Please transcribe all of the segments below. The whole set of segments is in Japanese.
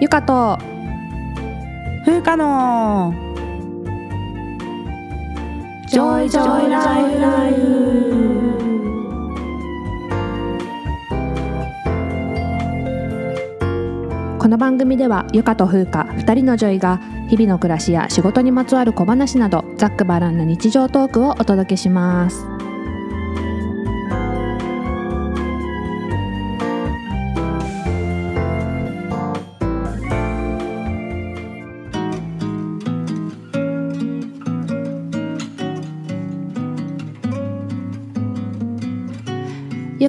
ゆかと。風花の。ジョイジョイライフこの番組ではゆかと風花二人の女医が日々の暮らしや仕事にまつわる小話などざっくばらんな日常トークをお届けします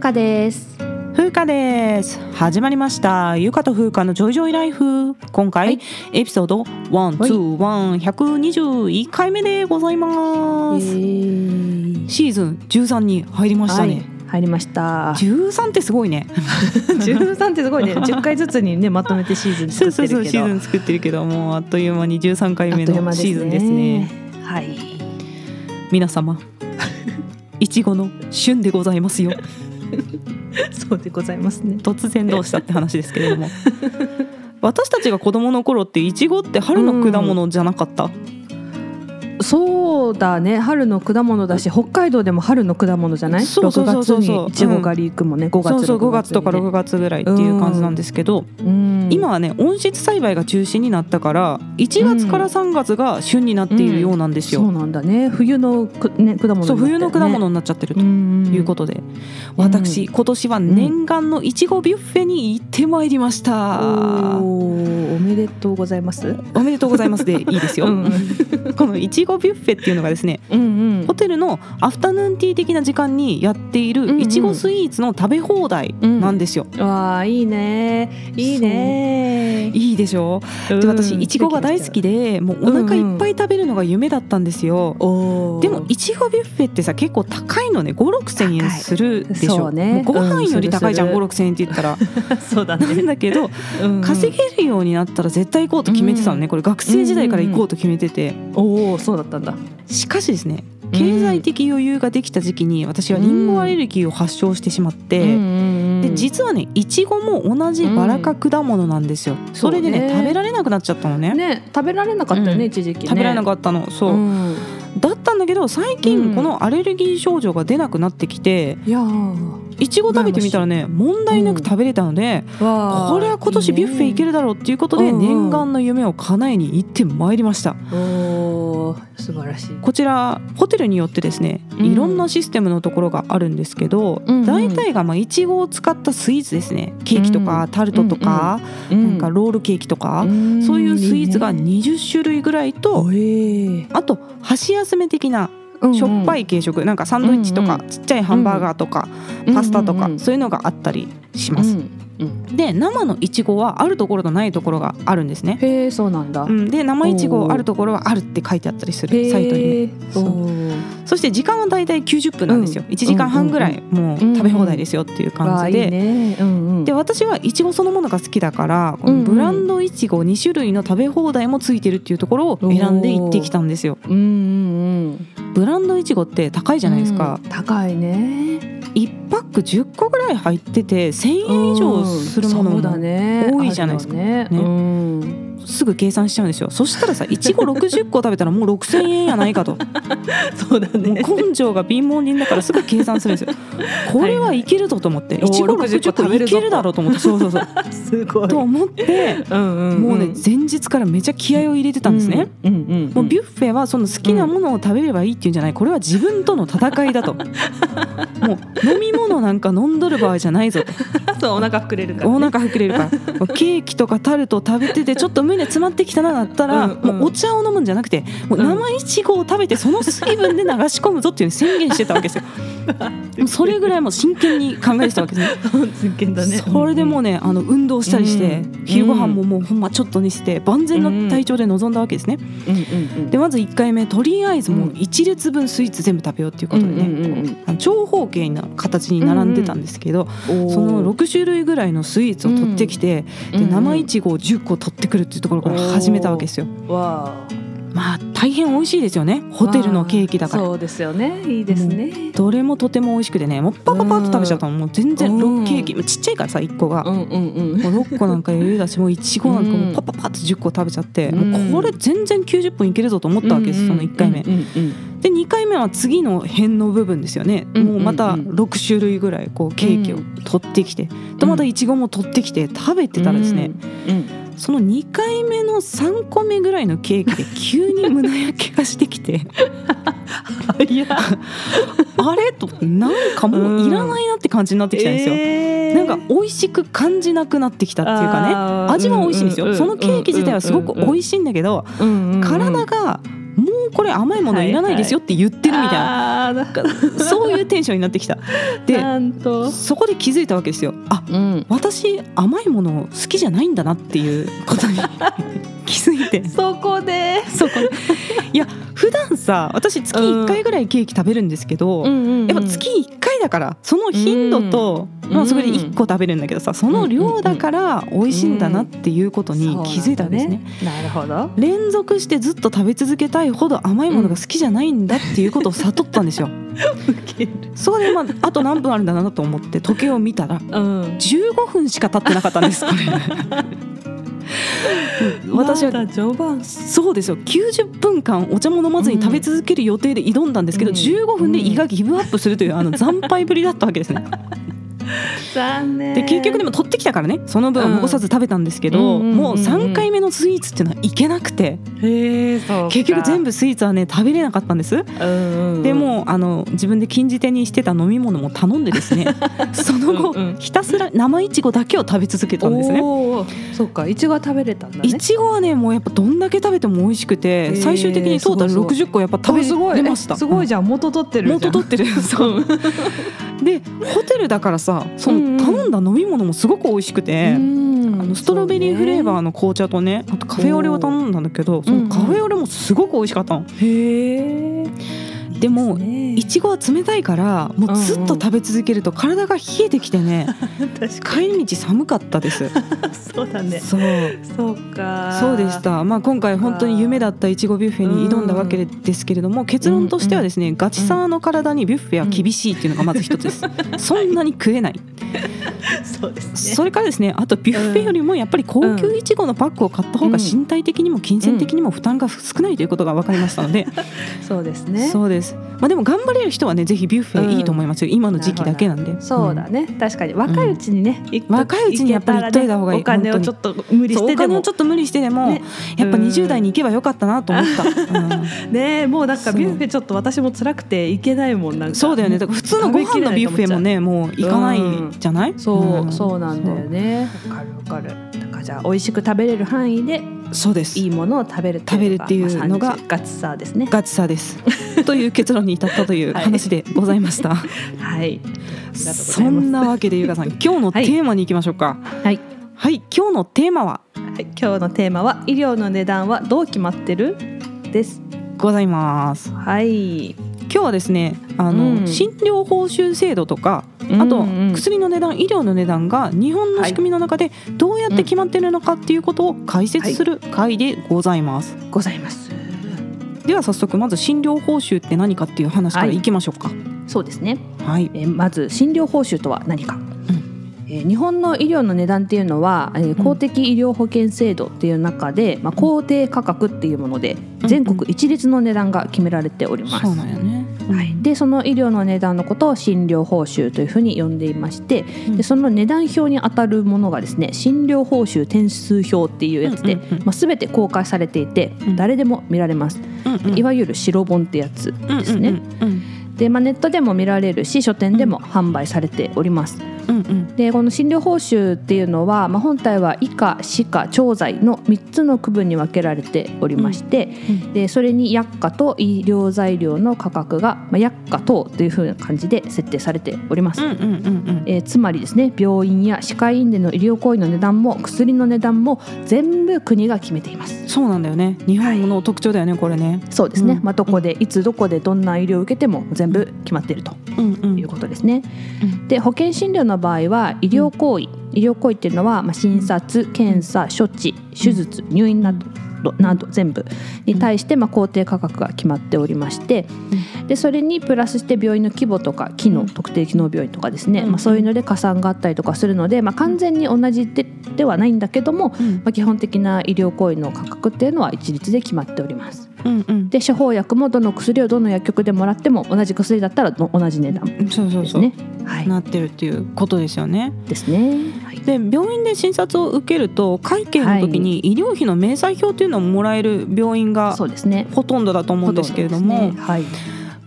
ゆかです。風花です。始まりました。ゆかと風花のジョイジョイライフ。今回、はい。エピソード121121回目でございます、シーズン13に入りましたね、入りました。13ってすごいね。13ってすごいね。10回ずつにねまとめてシーズンそう作ってるけど。そうそうシーズン作ってるけどもうあっという間に13回目のシーズンですね。はい。皆様 いちごの旬でございますよ そうでございますね。突然どうしたって話ですけれども。私たちが子供の頃っていちごって春の果物じゃなかった、そうだね。春の果物だし北海道でも春の果物じゃない？そうそうそうそう。6月にいちご狩り行くもん。ね、5月そうそう5月とか6月月ぐらいっていう感じなんですけど、うん。今はね温室栽培が中心になったから1月から3月が旬になっているようなんですよ、そうなんだね。冬のく、ね、果物ね。そう冬の果物になっちゃってるとうん。いうことで、私今年は念願のいちごビュッフェに行ってまいりました、おーおめでとうございます。おめでとうございますでいいですよ、うん。このいちごビュッフェっていうのがですねうんうん。ホテルのアフタヌーンティー的な時間にやっていうんうん。るいちごスイーツの食べ放題なんですよ、わあいいね。いいね。いいでしょ？で私いちごが大好きでもうお腹いっぱい食べるのが夢だったんですよ、おー。でもいちごビュッフェってさ結構高いのね。5 6千円するでしょ？そうね。ご飯より高いじゃん、うん5 6千円って言ったら。そうだなんだけど稼げるようになったら絶対行こうと決めてたのね。これ学生時代から行こうと決めてて。おおそうだったんだ。しかしですね経済的余裕ができた時期に私はリンゴアレルギーを発症してしまって、で実はねいちごも同じバラ科果物なんですよ、それでね食べられなくなっちゃったのね。ね食べられなかったよね、うん。一時期ね。食べられなかったの。そう、うん。だったんだけど最うん。近このアレルギー症状が出なくなってきていやーいちご食べてみたらね問題なく食べれたので、わーこれは今年ビュッフェ行けるだろうっていうことでうん。うん念願の夢を叶えに行ってまいりました。おー素晴らしい。こちらホテルによってですねうん。いろんなシステムのところがあるんですけど、うん。うん大体がまあいちごを使ったスイーツですね。ケーキとかタルトとか、なんかロールケーキとか、うん。そういうスイーツがいいね。20種類ぐらいと、あと箸休め的なうんうんしょっぱい軽食。なんかサンドイッチとか、うんうんちっちゃいハンバーガーとか、パスタとか、うん。うんうんそういうのがあったりします。うんうん。で生のいちごはあるところとないところがあるんですね。へえそうなんだ、うん、で生いちごあるところはあるって書いてあったりするサイトに。そう。そして時間はだいたい90分なんですよ。うん。1時間半ぐらいもう食べ放題ですよっていう感じで。で私はいちごそのものが好きだから、こうんうん。のブランドいちご2種類の食べ放題もついてるっていうところを選んで行ってきたんですよ。うんうんブランドいちごって高いじうんゃないですか。うん。高いね。1パック10個ぐらい入ってて1,000円以上するものもね。多いじゃないですか。ね。ね。うんすぐ計算しちゃうんですよ。そしたらさいちご60個食べたらもう6,000円やないかと。そうだもう根性が貧乏人だからすぐ計算するんですよ。これはいけるぞと思って。はいい。ちごおー60 60個いけるだろうと思って。そうそうそう。すごい。と思ってうんうんもうね前日からめちゃ気合を入れてたんですね、うんうんうんもうビュッフェはその好きなものを食べればいいっていうんじゃない。これは自分との戦いだと。もう飲み物なんか飲んどる場合じゃないぞと。そうお腹膨れるからね。お腹膨れるから。ケーキとかタルトを食べててちょっと胸詰まってきたなだったらうんうん。もうお茶を飲むんじゃなくてもう生いちごを食べてその水分で流し込むぞっていう宣言してたわけですよ。それぐらいもう真剣に考えてたわけですね。真剣だね。それでもうねあの運動したりしてうん。昼ご飯ももうほんまちょっとにして万全の体調で臨んだわけですね。うんうんうん。でまず1回目とりあえずもう1列分スイーツ全部食べようっていうことでね、うん長方形な形に並んでたんですけど、その6種類ぐらいのスイーツを取ってきて、で生いちごを10個取ってくるっていうところから始めたわけですよ。わまあ大変美味しいですよね。ホテルのケーキだから。そうですよね。いいですね。どれもとても美味しくてねもうパパパッと食べちゃったのもう全然ロッケーキ。ちっちゃいからさ1個が。うんうんうん。もう6個なんか余裕だしもういちごなんかもうパパパッと10個食べちゃって、もうこれ全然90分いけるぞと思ったわけです、その1回目。うんうんで2回目は次の辺の部分ですよね、うんもうまた6種類ぐらいこうケーキを取ってきて、でまたいちごも取ってきて食べてたらですね、その2回目の3個目ぐらいのケーキで急に胸焼けがしてきて。いや あれ？となんかもういらないなって感じになってきたんですよ。えー。なんか美味しく感じなくなってきたっていうかね。味は美味しいんですよ、うんうんそのケーキ自体はすごく美味しいんだけど、うんうんうん。体がもうこれ甘いものいらないですよって言ってるみたいな、あーなんか。そういうテンションになってきた。でそこで気づいたわけですよ。あうん。私甘いもの好きじゃないんだなっていうことに。気づいて。そこで。そこで。いや普段さ私月1回ぐらいケーキ食べるんですけど、やっぱ月1回だからその頻度と、うん。まあ、それで1個食べるんだけどさその量だから美味しいんだなっていうことに気づいたんですね。なるほど。連続してずっと食べ続けたいほど甘いものが好きじゃないんだっていうことを悟ったんですよ。それでまああと何分あるんだなと思って時計を見たらうん。15分しか経ってなかったんですこれ 私は序盤そうですよ90分間お茶も飲まずに食べ続ける予定で挑んだんですけど、うん15分で胃がギブアップするというあの惨敗ぶりだったわけですね。残念。で結局でも取ってきたからね。その分は残さず食べたんですけど、うんもう3回目のスイーツっていうのはいけなくて。うか。結局全部スイーツはね食べれなかったんです。うんでもうあの自分で禁じ手にしてた飲み物も頼んでですね その後うんうん。ひたすら生いちごだけを食べ続けたんですね。そうかいちごは食べれたんだね。いちごはねもうやっぱどんだけ食べても美味しくてー最終的にトータルすごいす60個やっぱ食べあすごい。れました。えすごいじゃん元取ってる元取ってる。そう。でホテルだからさそうんうん。の頼んだ飲み物もすごく美味しくて、うん。あのストロベリーフレーバーーの紅茶とねあとカフェオレを頼んだんだけどそのカフェオレもすごく美味しかったの。へえでもいちごは冷たいからもうずっと食べ続けると体が冷えてきてね。帰り道寒かったです。に そうだね。そう。そうか。そうでした、まあ、今回本当に夢だったいちごビュッフェに挑んだわけですけれども、結論としてはですね、ガチさの体にビュッフェは厳しいっていうのがまず一つです、そんなに食えない、そうですね。それからですねあとビュッフェよりもやっぱり高級いちごのパックを買った方が身体的にも金銭的にも負担が少ないということが分かりましたので、そうですね。そうです、まあ、でも頑張れる人はねぜひビュッフェいいと思いますよ、今の時期だけなんで。そうだね、確かに。若いうちにね、行っと若いうちにやっぱり行っといた方がいい。お金をちょっと無理してでも。金をちょっと無理してでも、ね。やっぱうん。20代に行けばよかったなと思った、うん。ねもうなんかビュッフェちょっと私も辛くて行けないもんなんか。そうだよね。だから普通のご飯のビュッフェもねもう行かないじゃない、そう、ん。そうなんだよね。わかるわかる。だからじゃあ美味しく食べれる範囲でそうです。いいものを食べる食べるっていうのがまあ30ガチさですね。ガチさです。という結論に至ったという話でございました、はい。そんなわけでゆかさん 今日のテーマに行きましょうか。はい、はい、今日のテーマは？はい、今日のテーマは医療の値段はどう決まってる？です。ございます。はい今日はですねあの、うん。診療報酬制度とかあと、うん。うん薬の値段医療の値段が日本の仕組みの中でどうやって決まっているのかっていうことを解説する回でございます、ございます。では早速まず診療報酬って何かっていう話からい。きましょうか。そうですね。はい、えーまず診療報酬とは何か、えー日本の医療の値段っていうのは、えー公的医療保険制度っていう中で、まあ、公定価格っていうものでうん。全国一律の値段が決められております。そうなんやね、はい、でその医療の値段のことを診療報酬というふうに呼んでいまして、うん。でその値段表に当たるものがですね診療報酬点数表っていうやつで、うんうんうん。まあ、全て公開されていて、うん。誰でも見られます、うんうん。いわゆる白本ってやつですね、うんうん。で、まあ、ネットでも見られるし書店でも販売されておりますうんうん。でこの診療報酬っていうのは、まあ、本体は以下歯科調剤の3つの区分に分けられておりまして、うんでそれに薬価と医療材料の価格が、まあ、薬価等というふうな感じで設定されております。うんうんうんうん。えーつまりですね病院や歯科医院での医療行為の値段も薬の値段も全部国が決めています。そうなんだよね。日本の特徴だよねこれね。そうですね、うん。まあ、どこでいつどこでどんな医療を受けても全部決まっているとうんうん。いうことですね。うん。で保険診療の場合は医療行為、医療行為っていうのは、まあ、診察検査処置手術入院など。トなど全部に対してまあ工程価格が決まっておりましてでそれにプラスして病院の規模とか機能特定機能病院とかですね、まあ、そういうので加算があったりとかするので、まあ、完全に同じでではないんだけども、まあ、基本的な医療行為の価格っていうのは一律で決まっております。うんうん。で処方薬もどの薬をどの薬局でもらっても同じ薬だったら同じ値段そうそうそう、ですね。はい、なってるっていうことですよね。ですね。はいで病院で診察を受けると会計の時に医療費の明細表っていうのをもらえる病院がそうですね。ほとんどだと思うんですけれども、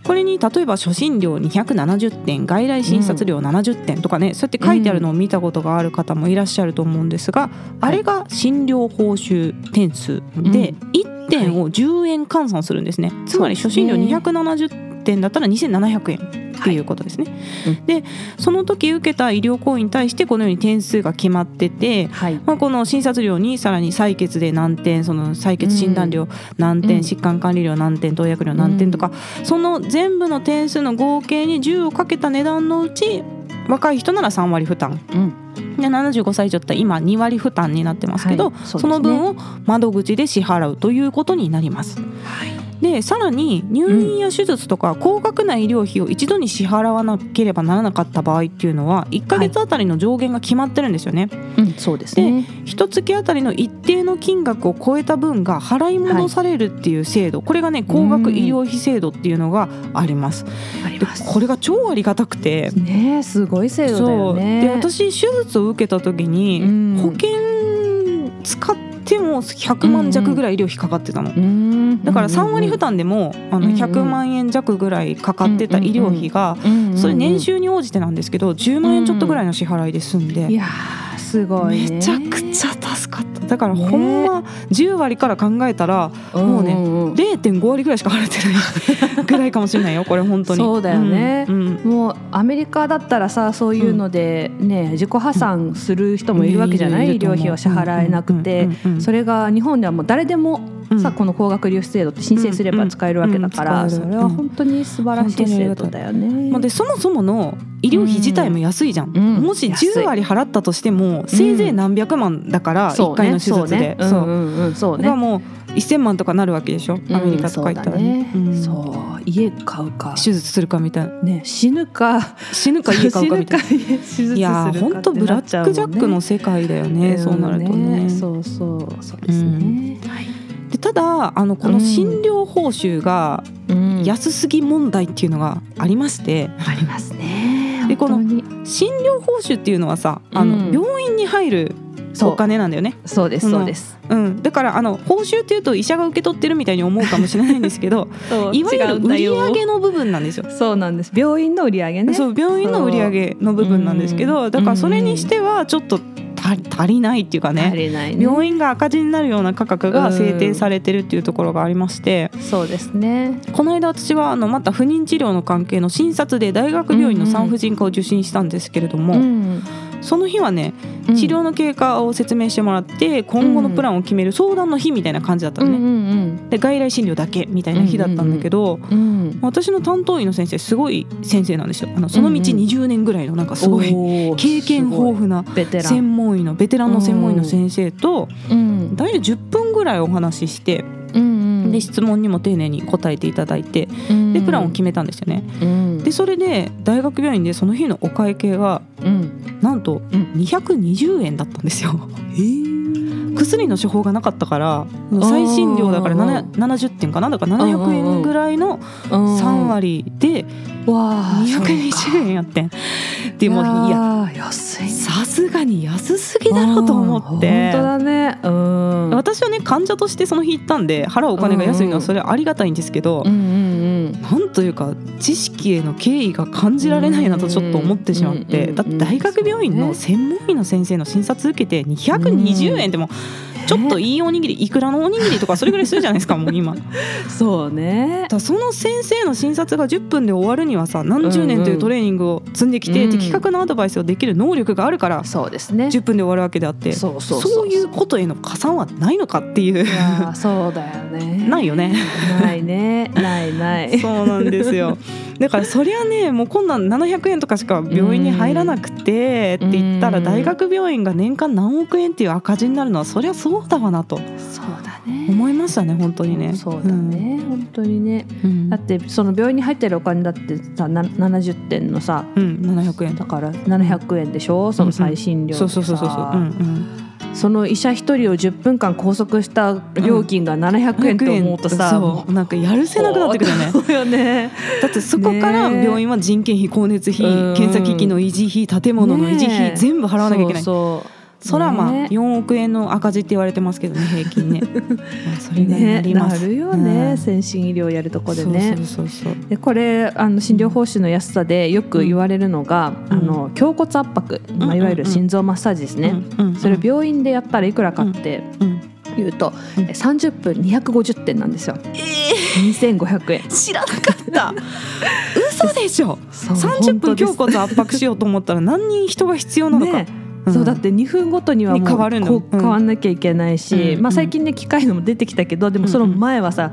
これに例えば初診料270点外来診察料70点とかね、そうやって書いてあるのを見たことがある方もいらっしゃると思うんですが、あれが診療報酬点数で、1点を10円換算するんですね、つまり初診料270点だったら2700円っていうことですね。うんでその時受けた医療行為に対してこのように点数が決まってて、はい。まあ、この診察料にさらに採血で何点その採血診断料何点、うん疾患管理料何点投薬料何点とか、その全部の点数の合計に10をかけた値段のうち若い人なら3割負担うん。で75歳以上って今2割負担になってますけど、はいそねその分を窓口で支払うということになります。はい。でさらに入院や手術とか高額な医療費を一度に支払わなければならなかった場合っていうのは1ヶ月あたりの上限が決まってるんですよね。うん、そうですね。一月あたりの一定の金額を超えた分が払い戻されるっていう制度、これがね高額医療費制度っていうのがあります。であります。これが超ありがたくて。ねえすごい制度だよね。で私手術を受けた時に、うん保険使っても100万弱ぐらい医療費かかってたの。うんだから3割負担でもあのうんうん。100万円弱ぐらいかかってた医療費がそれ年収に応じてなんですけど10万円ちょっとぐらいの支払いで済んで。いやーすごいね。めちゃくちゃ助かっただからほんま10割から考えたらもうねんんん0.5割ぐらいしか払ってない ぐらいかもしれないよこれ本当に。そうだよね。うんうん。もうアメリカだったらさそういうのでね、自己破産する人もいるわけじゃない、医療費を支払えなくて、それが日本ではもう誰でもうんさ、この高額医療費制度って申請すれば使えるわけだから、それは本当に素晴らしい制度だよね。まあ、でそもそもの医療費自体も安いじゃん、うん。もし安い。10割払ったとしてもせいぜい何百万だからそう1回の手術で。そうね。もう1000万とかなるわけでしょ？アメリカとか行ったらね,そう家買うか、手術するかみたいな。ね、死ぬか。死ぬか家買うかみたいな。いやー本当ブラックジャックの世界だよね、そうなるとね。そうそう。そうですね。はいでただあのこの診療報酬がうん安すぎ問題っていうのがありまして、ありますね。でこの診療報酬っていうのはさあの、うん病院に入るお金なんだよね。そうですそうです。うん、だからあの報酬っていうと医者が受け取ってるみたいに思うかもしれないんですけど いわゆる売り上げの部分なんですよ。そうなんです。病院の売り上げね。そう病院の売り上げの部分なんですけうんどだからそれにしてはちょっと足足りないっていうか足ねね。病院が赤字になるような価格が制定されてるっていうところがありましてそうですね。この間私はあのまた不妊治療の関係の診察で大学病院の産婦人科を受診したんですけれども、うんその日はねうん治療の経過を説明してもらって今後のプランを決める相談の日みたいな感じだったのね。うんうんで外来診療だけみたいな日だったんだけど、うんうん。私の担当医の先生すごい先生なんですよあのその道うんうん20年ぐらいのなんかすごい経験豊富なすごいベテラン。専門医のベテランの専門医の先生とうん大体10分ぐらいお話ししてうんうんで質問にも丁寧に答えていただいてでプランを決めたんですよね。うん。でそれで大学病院でその日のお会計がうん。なんとうん。220円だったんですよ。薬の処方がなかったから最新料だからうんうん7 70点かな？だから700円ぐらいの3割でわあ220円やってん。でもいやや安いね。さすがに安すぎだろうと思って。本当だね。うん。私はね患者としてその日行ったんで払うお金が安いのはそれはありがたいんですけどうんうんなんというか知識への敬意が感じられないなとちょっと思ってしまって。うんだって大学病院の専門医の先生の診察受けて220円でもちょっといいおにぎりいくらのおにぎりとかそれぐらいするじゃないですかもう今。そうね。らその先生の診察が10分で終わるにはさ何十年というトレーニングを積んできてうん的確なアドバイスをできる能力があるからそうですね。10分で終わるわけであってそうそうそうそう。いうことへの加算はないのかっていう。そうだよね。ないよね。ないね。ないない。そうなんですよ。だからそりゃねもうこんなん700円とかしか病院に入らなくてって言ったらうん大学病院が年間何億円っていう赤字になるのはそりゃそうだわなと。そうだね。思いましたね本当にね。そうだね、本当にね。うん。だってその病院に入ってるお金だってさな70点のさうん、700円。だから700円でしょその再診料でさ。そうそうそうそうそう。うんうん。その医者一人を10分間拘束した料金が700円と思うとさ、そう。なんかやるせなくなってくるよね。だってそこから病院は人件費光熱費うん検査機器の維持費建物の維持費、ねえ。全部払わなきゃいけない。そそうらまあね。4億円の赤字って言われてますけどね平均ね。まあそれねなるよね、うん。先進医療やるとこでね。そうそうそうそう。でこれあの診療報酬の安さでよく言われるのが、うん。あの胸骨圧迫、まあ、いわゆる心臓マッサージですね、うんうんそれ病院でやったらいくらかってうんいうと、うん。え30分250点なんですよ。2500円。知らなかった。嘘でしょ。そう30分胸骨圧迫しようと思ったら何人人が必要なのか、ねそうだって2分ごとにはもうに変わるの。こううん。変わんなきゃいけないし、うんまあ、最近ね機械のも出てきたけどでもその前はさ、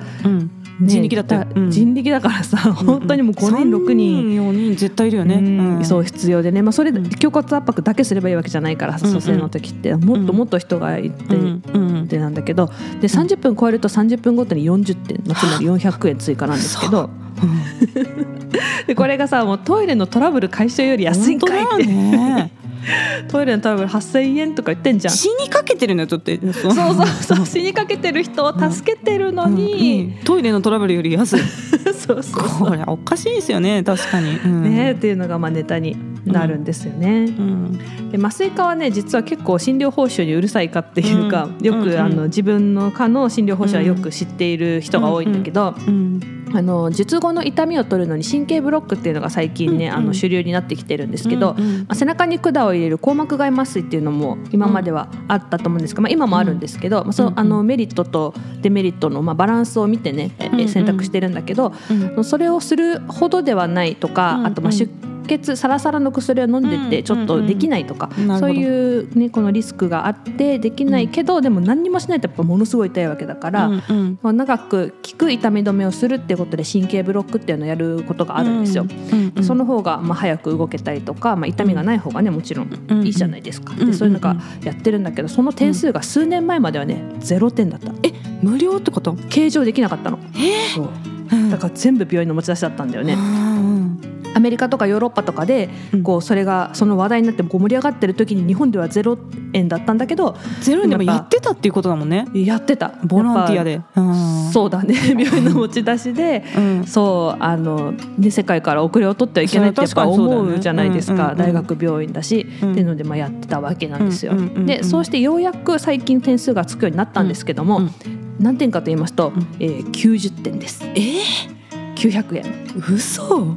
人力だった。人力だからさ、本当にもう5人6人。4人絶対いるよね、うんうん。そう必要でね、まあ、それ胸骨圧迫だけすればいいわけじゃないから蘇生の時って。もっともっと人がいて、うんうん。でなんだけど。で30分超えると30分ごとに40点、まあ、つまり400円追加なんですけど でこれがさもうトイレのトラブル解消より安いんかいって、ね。トイレのトラブル8000円とか言ってんじゃん。死にかけてるのよだってそうそうそう。そう死にかけてる人を助けてるのに、うんトイレのトラブルより安い。そうそう。これおかしいですよね。確かに、うん。ねっていうのがまあネタになるんですよね。うんで麻酔科はね実は結構診療報酬にうるさいかっていうか、よく、うんうん。あの自分の科の診療報酬はよく知っている人が多いんだけど、うん。あの術後の痛みを取るのに神経ブロックっていうのが最近ね、うんうん。あの主流になってきてるんですけど、うんうんまあ、背中に管を入れる硬膜外麻酔っていうのも今まではあったと思うんですが、まあ、今もあるんですけど、まあ、そのあのメリットとデメリットのまあバランスを見てね、えうんうん。選択してるんだけど、うん。それをするほどではないとか、うん。あとまあ出血サラサラの薬を飲んでてちょっとできないとか、うんうんなるほど。そういう、ね、このリスクがあってできないけど、でも何にもしないとやっぱものすごい痛いわけだから、うんうん。まあ長く効く痛み止めをするっていうことで神経ブロックっていうのをやることがあるんですよ。うんうんその方がまあ早く動けたりとか、まあ、痛みがない方がねもちろんいいじゃないですか。うんでそういうのがやってるん。だけどその点数が数年前まではね0点だった無料ってこと計上できなかったのそうだから全部病院の持ち出しだったんだよね。うん。アメリカとかヨーロッパとかでうん。こうそれがその話題になってこう盛り上がってる時に日本では0円だったんだけどゼロ円でもやってたっていうことだもんね。やってた。ボランティアで。そうだね。病院の持ち出しでうん。そうあの、ね、世界から遅れを取ってはいけないってやっぱ思うじゃないですか、うんうんうん大学病院だし、うん。っていうのでまあやってたわけなんですよ。でそうしてようやく最近点数がつくようになったんですけども、うん何点かと言いますと、うん。えー90点です。えー？900円。嘘。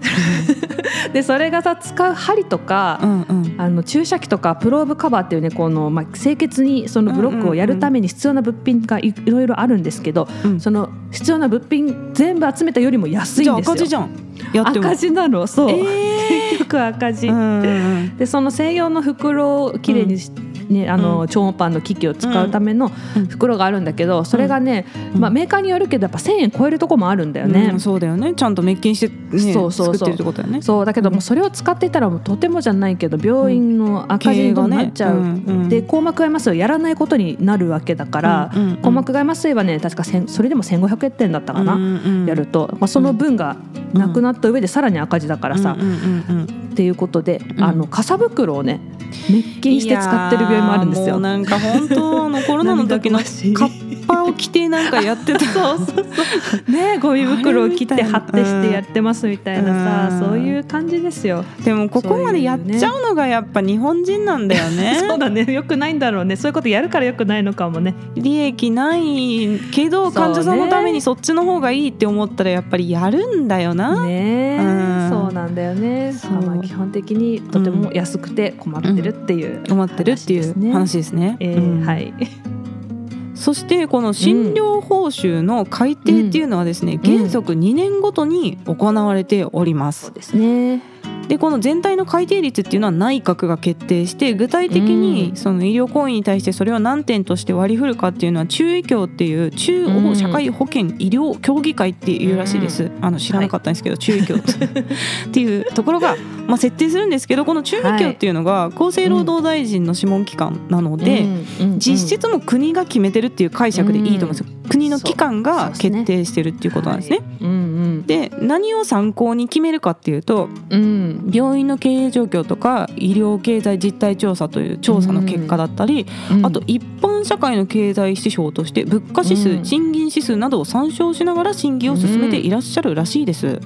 でそれがさ使う針とか、うんうん。あの注射器とかプローブカバーっていうねこの、まあ、清潔にそのブロックをやるために必要な物品がいいろいろあるんですけど、うん。その必要な物品全部集めたよりも安いんですよ。赤字じゃん。やっても赤字なのそう、え 結局赤字、ーうんうん。でその専用の袋をきれいにし、ね、あの、うん。超音波の機器を使うためのうん。袋があるんだけどそれがね、うん。まあ、メーカーによるけどやっぱ1,000円超えるとこもあるんだようんね。うんそうだよね。ちゃんと滅菌してねそうそうそう。作ってるってことだよね。そうだけどもうそれを使っていたらもうとてもじゃないけど病院の赤字になっちゃう、ね。うんうんで硬膜外麻酔をやらないことになるわけだから、うんうんうん。硬膜外麻酔はね確か1000それでも1500円だったかな、うんうん。やると、まあ、その分がなくなった上でさらに赤字だからさ、っていうことで、うん。あの傘袋をね滅菌して使ってる病院もあるんですよ。なんか本当あのコロナの時の カッパを着てなんかやってた。そうそうそう。ねゴミ袋を切って貼ってしてやってますみたいなさ、うんそういう感じですよ。でもここまでやっちゃうのがやっぱ日本人なんだよね。そうだね。よくないんだろうね。そういうことやるからよくないのかもね。利益ないけど患者さんのためにそっちの方がいいって思ったらやっぱりやるんだよな、ねえ、うん。そうなんだよね。まあ基本的にとても安くて困ってるっていう、困ってるっていう話ですね。えーうん。はい。そしてこの診療報酬の改定っていうのはですね、原則2年ごとに行われております。ですね。でこの全体の改定率っていうのは内閣が決定して具体的にその医療行為に対してそれを何点として割り振るかっていうのは中医協っていう中央社会保険医療協議会っていうらしいです、あの知らなかったんですけど、中医協って。いうところが、まあ、設定するんですけどこの中医協っていうのが厚生労働大臣の諮問機関なので、実質も国が決めてるっていう解釈でいいと思うんですよ、国の機関が決定してるっていうことなんですね。で何を参考に決めるかっていうとうん。病院の経営状況とか医療経済実態調査という調査の結果だったり、うん。あと一般社会の経済指標として物価指数、うん。賃金指数などを参照しながら審議を進めていらっしゃるらしいです。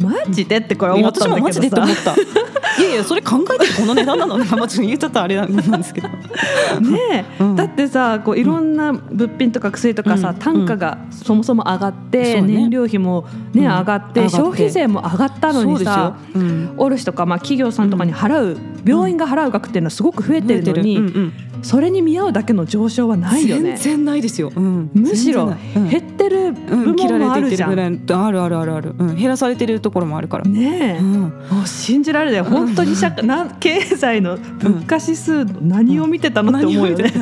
マジでってこれ私もマジでって思さった。いやいやそれ考えてこの値段なのね。まあちょっと言っちゃったらあれなんですけど。ねえ、うん。だってさこういろんな物品とか薬とかさ、うん。単価がそもそも上がって、そうね。燃料費も、ねうん。上がって消費税も上がったのにさそうん。卸とか、まあ、企業さんとかに払う、病院が払う額っていうのはすごく増えてるのに、それに見合うだけの上昇はないよね。全。然ないですよ。うん。むしろ減ってる部うん、切ら門もあるじゃん。るぐらいあるあるあるある、うん、減らされてるところもあるから、ねえ、うん、もう信じられない。本当に社会な経済の物価指数の何を見てたのって思うよね。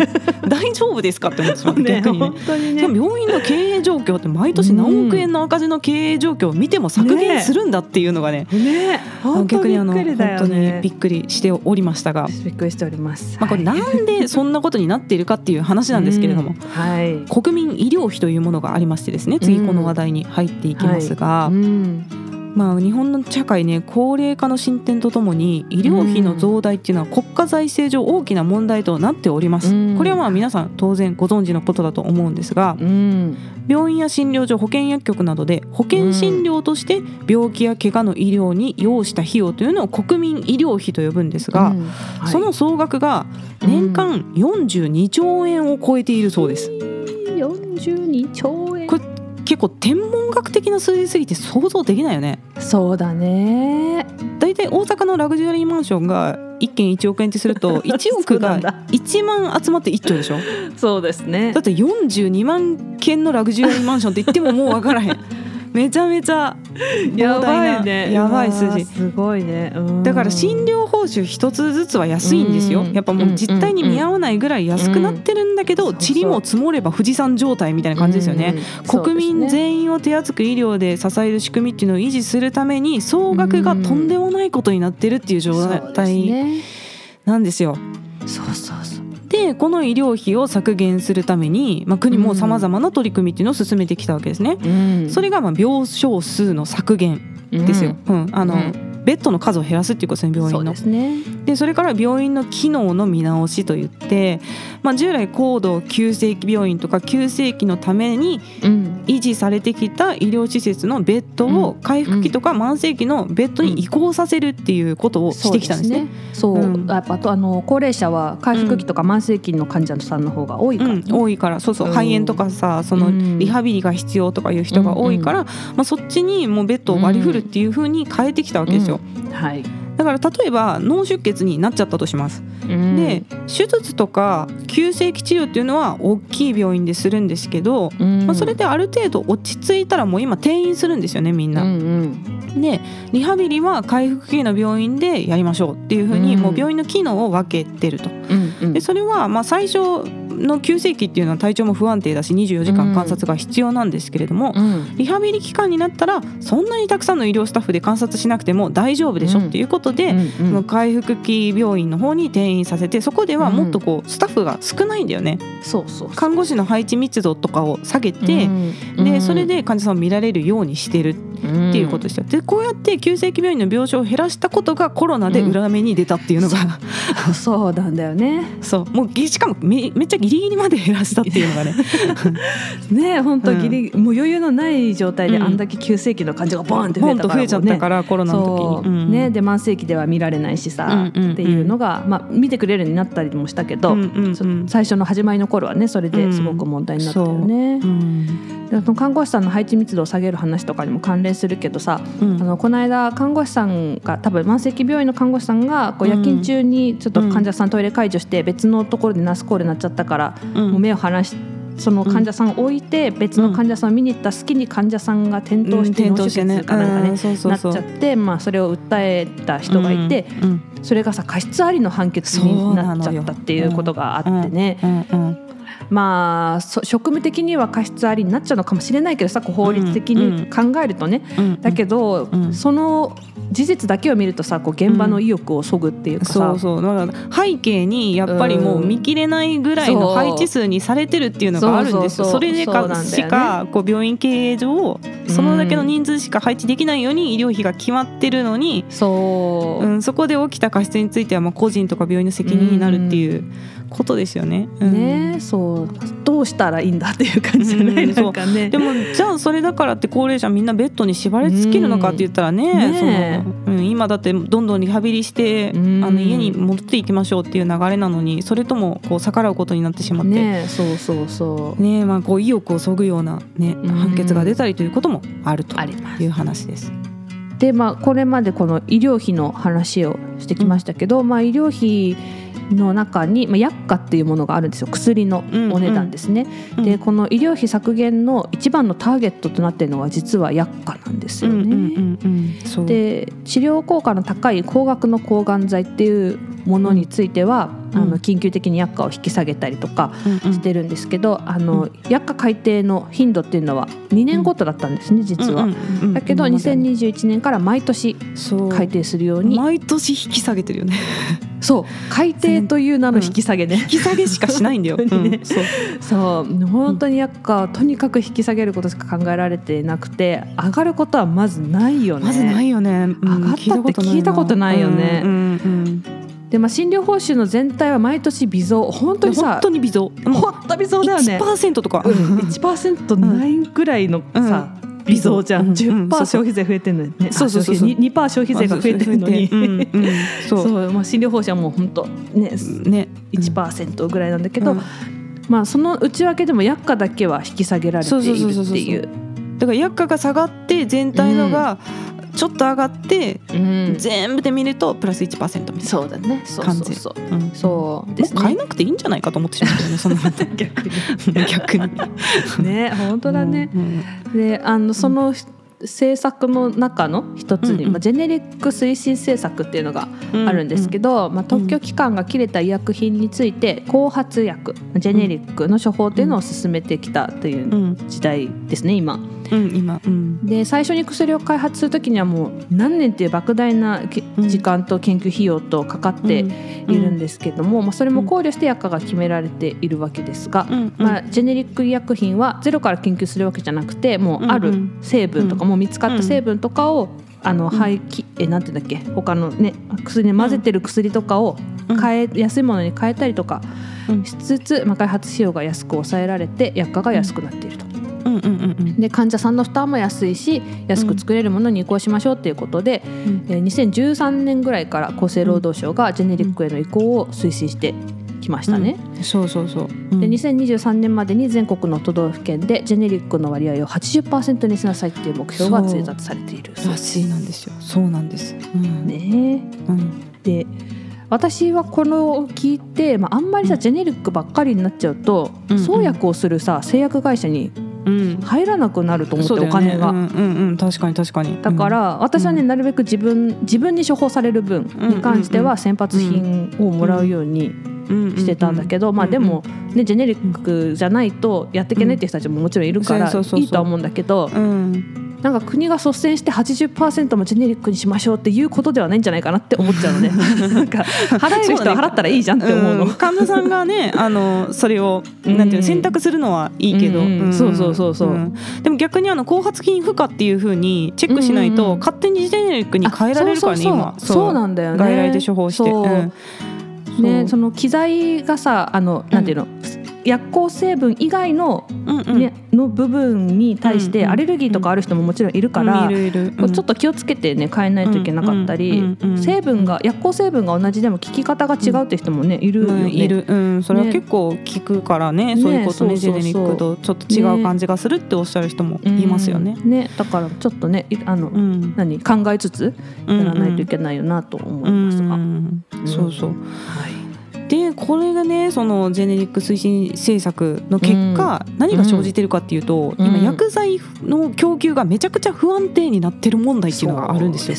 大丈夫ですかって思ってしまう。ね逆にね。本当にね。病院の経営状況って毎年何億円の赤字の経営状況を見ても削減するんだっていうのがねね本当びっ逆にあのくりだよ本当にねび。っくりしておりましたが、びっくりしております。まあ、これはいなんでそんなことになっているかっていう話なんですけれども、うん。はい。国民医療費というものがありましてですね次この話題に入っていきますが、うんまあ、日本の社会ね高齢化の進展とともに医療費の増大っていうのは国家財政上大きな問題となっております、うん。これはまあ皆さん当然ご存知のことだと思うんですがうん。病院や診療所保健薬局などで保険診療として病気や怪我の医療に要した費用というのを国民医療費と呼ぶんですが、うん。はい。その総額が年間42兆円を超えているそうです。42兆円。これ結構天文学的な数字すぎて想像できないよね。そうだね。だいたい大阪のラグジュアリーマンションが1軒1億円ってすると 1億がそうなんだ。1万集まって1兆でしょ？そうですね。だって42万件のラグジュアリーマンションって言ってももう分からへんめちゃめちゃやばいね。やばい数字。すごいね。うん。だから診療報酬一つずつは安いんですよ。うん。やっぱもう実態に見合わないぐらい安くなってるんだけどうん。塵も積もれば富士山状態みたいな感じですよね。うん。国民全員を手厚く医療で支える仕組みっていうのを維持するために総額がとんでもないことになってるっていう状態ね。なんですよ。そうそうそうでこの医療費を削減するために、まあ、国もさまざまな取り組みっていうのを進めてきたわけですね。うん。それがまあ病床数の削減ですよ。うん。あのうん。ベッドの数を減らすっていうことですね病院の。で。すねでそれから病院の機能の見直しといって、まあ、従来高度急性期病院とか急性期のためにうん。維持されてきた医療施設のベッドを回復期とか慢性期のベッドに移行させるっていうことをしてきたんですね。そうう。ん。やっぱあとあの高齢者は回復期とか慢性期の患者さんの方が多いから、うん、多いからそうそう。うん。肺炎とかさそのうん。リハビリが必要とかいう人が多いから、まあ、そっちにもうベッドを割り振るっていう風に変えてきたわけですよ。はい、だから例えば脳出血になっちゃったとします。で手術とか急性期治療っていうのは大きい病院でするんですけど、うん。まあ、それである程度落ち着いたらもう今転院するんですよねみんな。うんうん。でリハビリは回復期の病院でやりましょうっていうふうにうん。もう病院の機能を分けてると。でそれはまあ最初の急性期っていうのは体調も不安定だし24時間観察が必要なんですけれども、うん。リハビリ期間になったらそんなにたくさんの医療スタッフで観察しなくても大丈夫でしょっていうことで、うんその回復期病院の方に転院させてそこではもっとこうスタッフが少ないんだよね。そうそう看護師の配置密度とかを下げて、でそれで患者さんを見られるようにしてるっていうことですよ。でこうやって急性期病院の病床を減らしたことがコロナで裏目に出たっていうのが、う。んそうなんだよね。そう。もうぎしかもめめっちゃギリギリまで減らしたっていうのがね。ね本当ギリ、もう余裕のない状態でうんあんだけ急性期の患者がボーンって増えたからと増えちゃったかららコロナの時に。う。ん。ねで慢性期では見られないしさ、うんうんうん。っていうのが、まあ、見てくれるようになったりもしたけど、うんうんうん。そ最初の始まりの頃はねそれですごく問題になったよね。う。ん。でその看護師さんの配置密度を下げる話とかにも関連するけどさ、うん。あのこの間看護師さんが多分慢性期病院の看護師さんがこううん。夜勤中にちょっと患者さんトイレ解除して別のところでナースコールになっちゃったから、うん。もう目を離してその患者さんを置いて別の患者さんを見に行った隙に患者さんが転倒して脳出血かなんかねなっちゃって、まあ、それを訴えた人がいて、それがさ過失ありの判決になっちゃったっていうことがあってね、まあそ職務的には過失ありになっちゃうのかもしれないけどさこう法律的に考えるとね、うんだけど、うん。その事実だけを見るとさこう現場の意欲をそぐっていうかさ、そうそう。だから背景にやっぱりもう見切れないぐらいの配置数にされてるっていうのがあるんですよ。それでかしかこう病院経営上そのだけの人数しか配置できないように医療費が決まってるのに、そう、うん、そこで起きた過失についてはまあ個人とか病院の責任になるっていうことですよね。うん。ねそう。どうしたらいいんだっていう感じじゃない、うん。なんかね。でもじゃあそれだからって高齢者みんなベッドに縛り付けるのかって言ったらね,、ねそのうん、今だってどんどんリハビリして、うん。あの家に戻っていきましょうっていう流れなのにそれともこう逆らうことになってしまって。ねそうそうそう、ねまあ、こう意欲をそぐような、ね、うん。判決が出たりということもあるという話です。でまあこれまでこの医療費の話をしてきましたけど、まあ医療費の中に、まあ、薬価っていうものがあるんですよ。薬のお値段ですね、うん。でこの医療費削減の一番のターゲットとなっているのは実は薬価なんですよね。うんうんうんで治療効果の高い高額の抗がん剤っていうものについては、うん。あの緊急的に薬価を引き下げたりとかうんうん。してるんですけど、あの薬価改定の頻度っていうのは2年ごとだったんですね実は。うんうんうんだけど今まで2021年から毎年改定するように。毎年引き下げてるよねそう改定という名の引き下げね、引き下げしかしないんだよ。本当にねうんそうそう本当に薬価はとにかく引き下げることしか考えられてなくて上がることはまずないよね。まずないよね。上上がったって聞いたことないよねうんうんでまあ診療報酬の全体は毎年微増本当うん、にさ本当に微増。本当微増だよね。1%とか。うん、1%ないぐらいのさ、微増じゃん、うん。うん。10%そうそう。消費税増えてるのにねそう。そうそうそう。あ消費 2%, 2消費税が増えてるのに、そそう。う。まあ、診療報酬はもう本当ねね。1%ぐらいなんだけど、うん。まあその内訳でも薬価だけは引き下げられているっていう。だから薬価が下がって全体のがちょっと上がって、うん。全部で見るとプラス1%みたいな。そうだね。そうそうそう。う。ん。そうですね。変えなくていいんじゃないかと思ってしまったよね。その逆に。逆に。ね本当だね、うんであのその政策の中の一つに、うんうん。まあ、ジェネリック推進政策っていうのがあるんですけど、まあ、特許期間が切れた医薬品について後発薬ジェネリックの処方っていうのを進めてきたといううん。時代ですね今。うん今。うん。で最初に薬を開発する時にはもう何年っていう莫大な時間と研究費用とかかっているんですけども、まあ、それも考慮して薬価が決められているわけですが、まあ、ジェネリック医薬品はゼロから研究するわけじゃなくてもうある成分とか、うんもう見つかった成分とかを、あの廃棄えなんていうんだっけ？他のね薬に混ぜてる薬とかをうん。変え、安いものに変えたりとかうん。しつつ、まあ、開発費用が安く抑えられて薬価が安くなっていると。うんうんうんうん。で患者さんの負担も安いし安く作れるものに移行しましょうっていうことで、えー2013年ぐらいから厚生労働省がジェネリックへの移行を推進してきましたね。そうそうそう。うん。で2023年までに全国の都道府県でジェネリックの割合を80%にしなさいっていう目標が通達されている。そうらしいなんですよ。そうなんです。うん。ね。うん。で私はこのを聞いて、まあ、あんまりさジェネリックばっかりになっちゃうと、うん。創薬をするさ製薬会社にうん。入らなくなると思って、ねお金が。うんうんうん確かに確かに。だから私はね、うんなるべく自分自分に処方される分に関しては先発品をもらうようにうんしてたんだけど、まあでも、ね、ジェネリックじゃないとやっていけないっていう人たちももちろんいるからいいとは思うんだけどうんなんか国が率先して80%もジェネリックにしましょうっていうことではないんじゃないかなって思っちゃうのね。なんか払える人は払ったらいいじゃんって思うの。ん。患者さんがね あのそれをうんなんていうの選択するのはいいけど、うん。うん。そうそうそうそう。ん。でも逆にあの後発金不可っていうふうにチェックしないと、うん。うん勝手にジェネリックに変えられるからね今。そうなんだよね。外来で処方して。ね、その機材がさあのなんていうの、薬効成分以外の,、うんうん。ねの部分に対しうんうんてアレルギーとかある人ももちろんいるから、ちょっと気をつけてね変えないといけなかったり、うんうんうん成分が薬効成分が同じでも効き方が違うって人もねいるよね。うんいる、うん、それはね。結構聞くからねそういうことねジェネリックとちょっと違う感じがするっておっしゃる人もうんいますよね。ねだからちょっとねいあの、うん。何考えつつやらないといけないよなと思いますが。うん。そうそう。はいでこれがねそのジェネリック推進政策の結果、何が生じてるかっていうと、うん。今薬剤の供給がめちゃくちゃ不安定になってる問題っていうのがあるんですよ。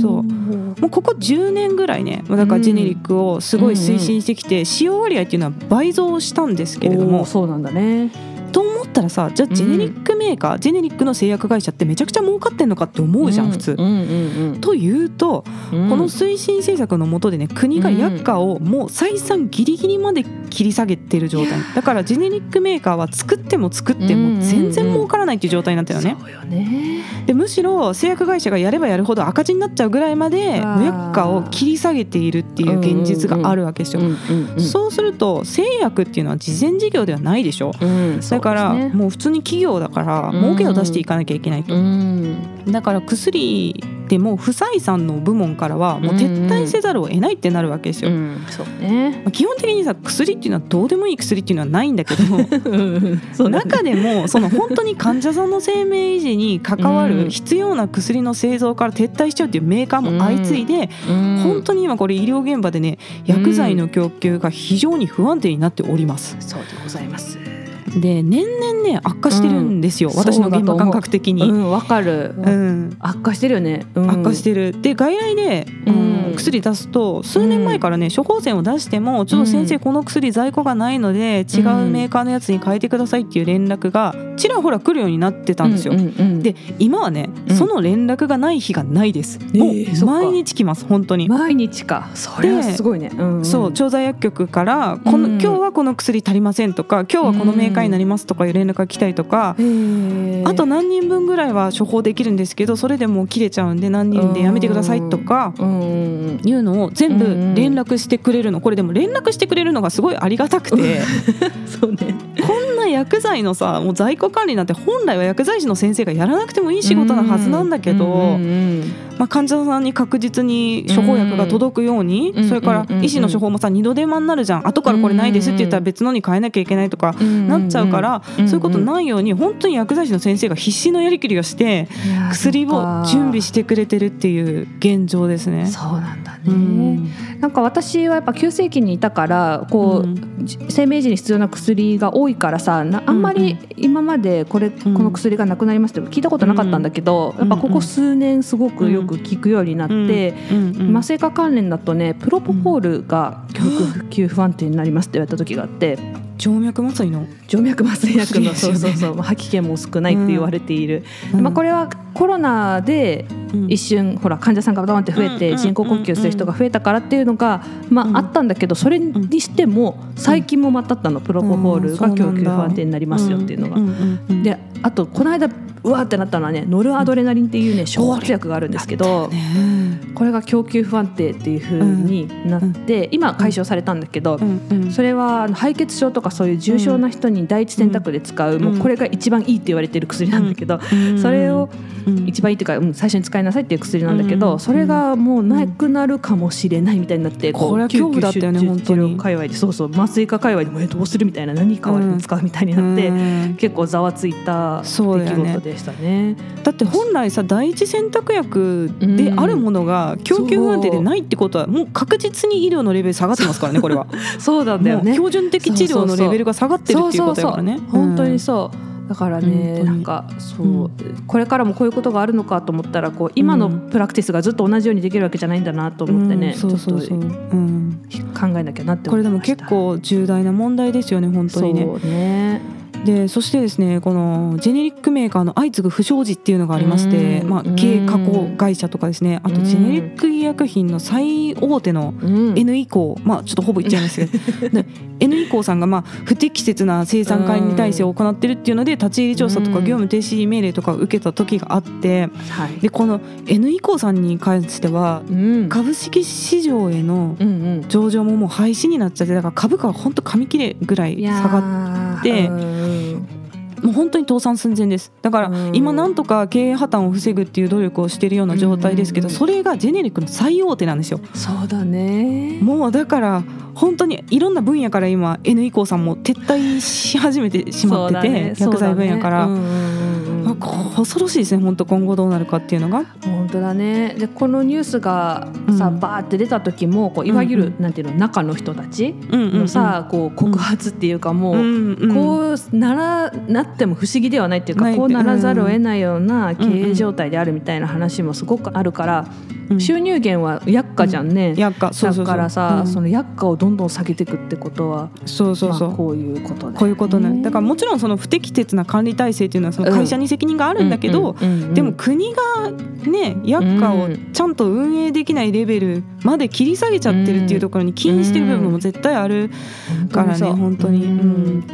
そう。もうここ10年ぐらいねだからジェネリックをすごい推進してきて、使用割合っていうのは倍増したんですけれどもそうなんだね。と思ったらさじゃあジェネリックメーカー、ジェネリックの製薬会社ってめちゃくちゃ儲かってんのかって思うじゃん、普通。うんうんというと、うん。この推進政策の下でね国が薬価をもう採算ギリギリまで切り下げてる状態。だからジェネリックメーカーは作っても作っても全然儲からないっていう状態になってるのね。よね。でむしろ製薬会社がやればやるほど赤字になっちゃうぐらいまで薬価を切り下げているっていう現実があるわけですよ。うんうんうんそうすると製薬っていうのは事前事業ではないでしょ。うん。だからね。もう普通に企業だからうん。儲けを出していかなきゃいけないと。うん。だから薬でも不採算の部門からはもう撤退せざるを得ないってなるわけですよ。うん。そうね。まあ基本的にさ薬っていうのはどうでもいい薬っていうのはないんだけど ね。中でもその本当に患者さんの生命維持に関わ うん。る必要な薬の製造から撤退しちゃうっていうメーカーも相次いで、うん。本当に今これ医療現場でね薬剤の供給が非常に不安定になっております。そうでございますで年々ね悪化してるんですよ、うん。私の現場感覚的に。うんわかる。うん。悪化してるよね。うん。悪化してる。で外来で、うん。うん薬出すと数年前からね処方箋を出してもちょっと先生うんこの薬在庫がないので違うメーカーのやつに変えてくださいっていう連絡がちらほら来るようになってたんですよ。うんうんうん。で今はね、うん。その連絡がない日がないです。えもう毎日来ます本当に。毎日か。それはすごいね。うんん。そう調剤薬局からこの、うん今日はこの薬足りませんとか今日はこのメーカーになりますとかいう連絡が来たりとか、へー。あと何人分ぐらいは処方できるんですけどそれでもう切れちゃうんで何人でやめてくださいとかうんうんいうのを全部うんうん連絡してくれるの。これでも連絡してくれるのがすごいありがたくて。そうね。こんな薬剤のさもう在庫管理なんて本来は薬剤師の先生がやらなくてもいい仕事なはずなんだけど、まあ、患者さんに確実に処方薬が届くように、うんそれから医師の処方もさ二度手間になるじゃん。後からこれないですって言ったら別のに変えなきゃいけないとかうんなっちゃうから、うんそういうことないように本当に薬剤師の先生が必死のやりくりをして薬を準備してくれてるっていう現状ですね。そうなんだね、うん。なんか私はやっぱ急性期にいたからこう、うん。じ生命維持に必要な薬が多いからさなあんまり今までこれ、この薬がなくなりますって聞いたことなかったんだけど、うんやっぱここ数年すごくよく聞くようになって、麻酔科関連だとねプロポフォールが供給不安定になりますって言われた時があって静脈麻酔の、静脈麻酔薬の ね。そううそうそう、まあ、吐き気も少ないって言われている、うん。まあ、これはコロナでうん。一瞬ほら患者さんがバーンって増えうんうんて人工呼吸する人が増えたからっていうのが、まうん。あ、あったんだけどそれにしても最近もまたあったの。プロポフォールが供給不安定になりますよっていうのが。ん。んうんうん。であとこの間うわーってなったのはねノルアドレナリンっていうね昇圧薬があるんですけどね。これが供給不安定っていう風になって今解消されたんだけどそれは敗血症とかそういう重症な人に第一選択で使うもうこれが一番いいって言われてる薬なんだけどうん。それをうん一番いいっていうか、うん、最初に使いなさいっていう薬なんだけど、うん。それがもうなくなるかもしれないみたいになって、これは恐怖だったよね本当に。界隈でそうそう麻酔科界隈でもえどうするみたいな何代わりに使うみたいになって、うん。結構ざわついた出そうだよね。来事でしたね。だって本来さ第一選択薬であるものが供給不安定でないってことはもう確実に医療のレベル下がってますからねこれは。そうなんだよね。標準的治療のレベルが下がってるっていうことだからね。本当にうそう。だからね、なんかそう、これからもこういうことがあるのかと思ったらこう今のプラクティスがずっと同じようにできるわけじゃないんだなと思ってね、うそうそう。ちょっうんと考えなきゃなってこれでも結構重大な問題ですよね本当にね。ねでそしてですねこのジェネリックメーカーの相次ぐ不祥事っていうのがありまして、うん。まあ、経営加工会社とかですねあとうん。ジェネリック医薬品の最大手のうん。N 以降、まあちょっとほぼ言っちゃいますけどで N 以降さんがまあ不適切な生産管理体制を行ってるっていうので立ち入り調査とかうん。業務停止命令とかを受けた時があってはい。でこの N 以降さんに関してはうん。株式市場への上場ももう廃止になっちゃってだから株価が本当紙切れぐらい下がっってうんもう本当に倒産寸前です。だからうん。今なんとか経営破綻を防ぐっていう努力をしているような状態ですけどうん。それがジェネリックの最大手なんですよ。そうだね。もうだから本当にいろんな分野から今 N 以降さんも撤退し始めてしまってて、薬剤分野から、そうだねうんうんうんうんまあ恐ろしいですね本当今後どうなるかっていうのが。本当だね。でこのニュースがさ、うん。バーって出た時もこういわゆる、うんなんていうの中の人たちうんうんうん。のさ、こう告発っていうかもう、うんうんこうならなっても不思議ではないっていうかこうならざるを得ないような経営状態であるみたいな話もすごくあるから、うん収入源は薬価じゃんね。薬価そうそうだからさ、うん。その薬価をどんどん下げていくってことはそうそうそう、まあ、こういうことだよね。こういうことね。だからもちろんその不適切な管理体制っていうのはその会社に責任があるんだけど、でも国がね薬価をちゃんと運営できないレベルまで切り下げちゃってるっていうところに起因してる部分も絶対あるからね本当に、ううん。ん、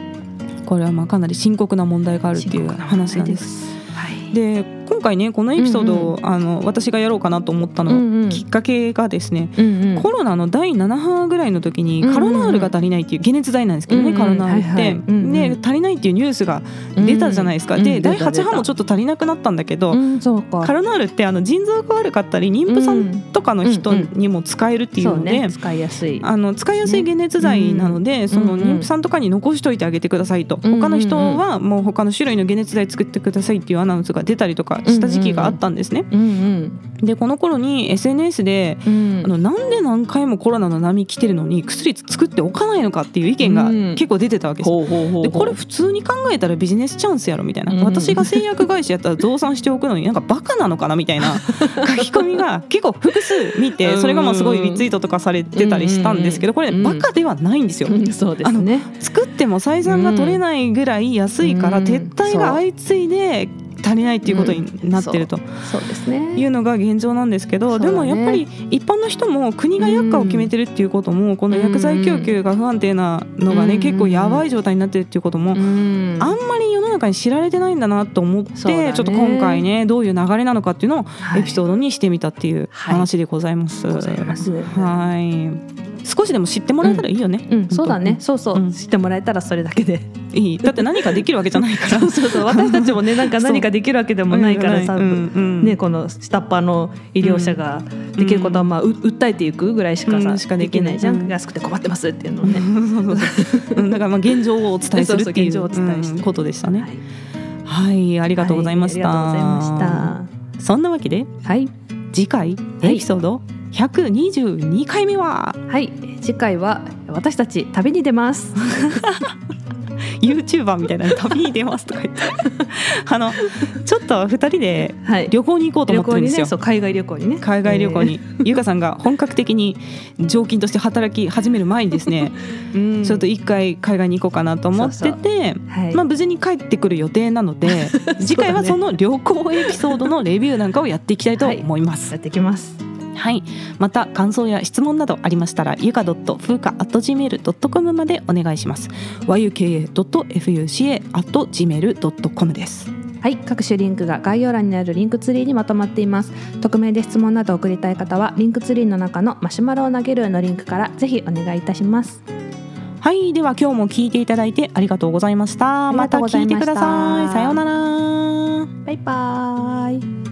これはまあかなり深刻な問題があるっていう話なんです。はい。で今回ねこのエピソードを、あの私がやろうかなと思ったの、うんうん。きっかけがですね、うんうん。コロナの第7波ぐらいの時にうんうんカロナールが足りないっていう解熱剤なんですけどね、うんうんカロナールって、はいはい。足りないっていうニュースが出たじゃないですか、うんで第うん。出た8波もちょっと足りなくなったんだけど、うんそうか。カロナールってあの腎臓が悪かったり妊婦さんとかの人にも使えるっていうので、ね。使いやすい。あの使いやすい解熱剤なので、そのうんうん。妊婦さんとかに残しといてあげてくださいと、うんうんうん他の人はもう他の種類の解熱剤作ってくださいっていうアナウンスが出たりとかした時期があったんですね。うんうん。でこの頃に SNS でうん。あのなんで何回もコロナの波来てるのに薬作っておかないのかっていう意見がうん。結構出てたわけです。でこれ普通に考えたらビジネスチャンスやろみたいな、うん。私が製薬会社やったら増産しておくのになんかバカなのかなみたいな 書き込みが結構複数見てそれがまあすごいリツイートとかされてたりしたんですけどこれねうんバカではないんですよ。うん。そうですね。作っても採算が取れないぐらい安いからうん。撤退が相次いで足りないっていうことになってるとそうですね。いうのが現状なんですけど、でもやっぱり一般の人も国が薬価を決めてるっていうこともこの薬剤供給が不安定なのがねうん。結構やばい状態になってるっていうこともうん。あんまり世の中に知られてないんだなと思って、ちょっと今回ねどういう流れなのかっていうのをはいエピソードにしてみたっていう話でございます。ございます。はい少しでも知ってもらえたらいいよね。うん。そうだね。そうそう。うん。知ってもらえたらそれだけで。いい。だって何かできるわけじゃないから。そうそうそう。私たちもねなんか何かできるわけでもないからさ、う。んうんね、この下っ端の医療者ができることは、まあ、う訴えていくぐらいしかさ、うんしかでできないいじゃん、うん。安くて困ってますっていうのをね。だからまあ現状をお伝えするっていうことでしたね。はい、はい、ありがとうございました。はいありがとうございまそんなわけで。はい、次回エピソード122回目は。はい、次回は私たち旅に出ます。YouTuber みたいな旅に出ますとか言って。あのちょっと二人ではい、旅行に行こうと思ってるんですよ。旅行にね、。海外旅行にね。海外旅行に、ゆかさんが本格的に常勤として働き始める前にですね、えー、うん。ちょっと一回海外に行こうかなと思っててはい、まあ、無事に帰ってくる予定なので次回はその旅行エピソードのレビューなんかをやっていきたいと思います。やってきます。はい、また感想や質問などありましたらゆか .fuka.gmail.com までお願いします。yuka.fuca.gmail.com です。はい、各種リンクが概要欄にあるリンクツリーにまとまっています。匿名で質問などを送りたい方はリンクツリーの中のマシュマロを投げるのリンクからぜひお願いいたします。はい。では今日も聞いていただいてありがとうございました。ました聞いてください。さようなら。バイバーイ。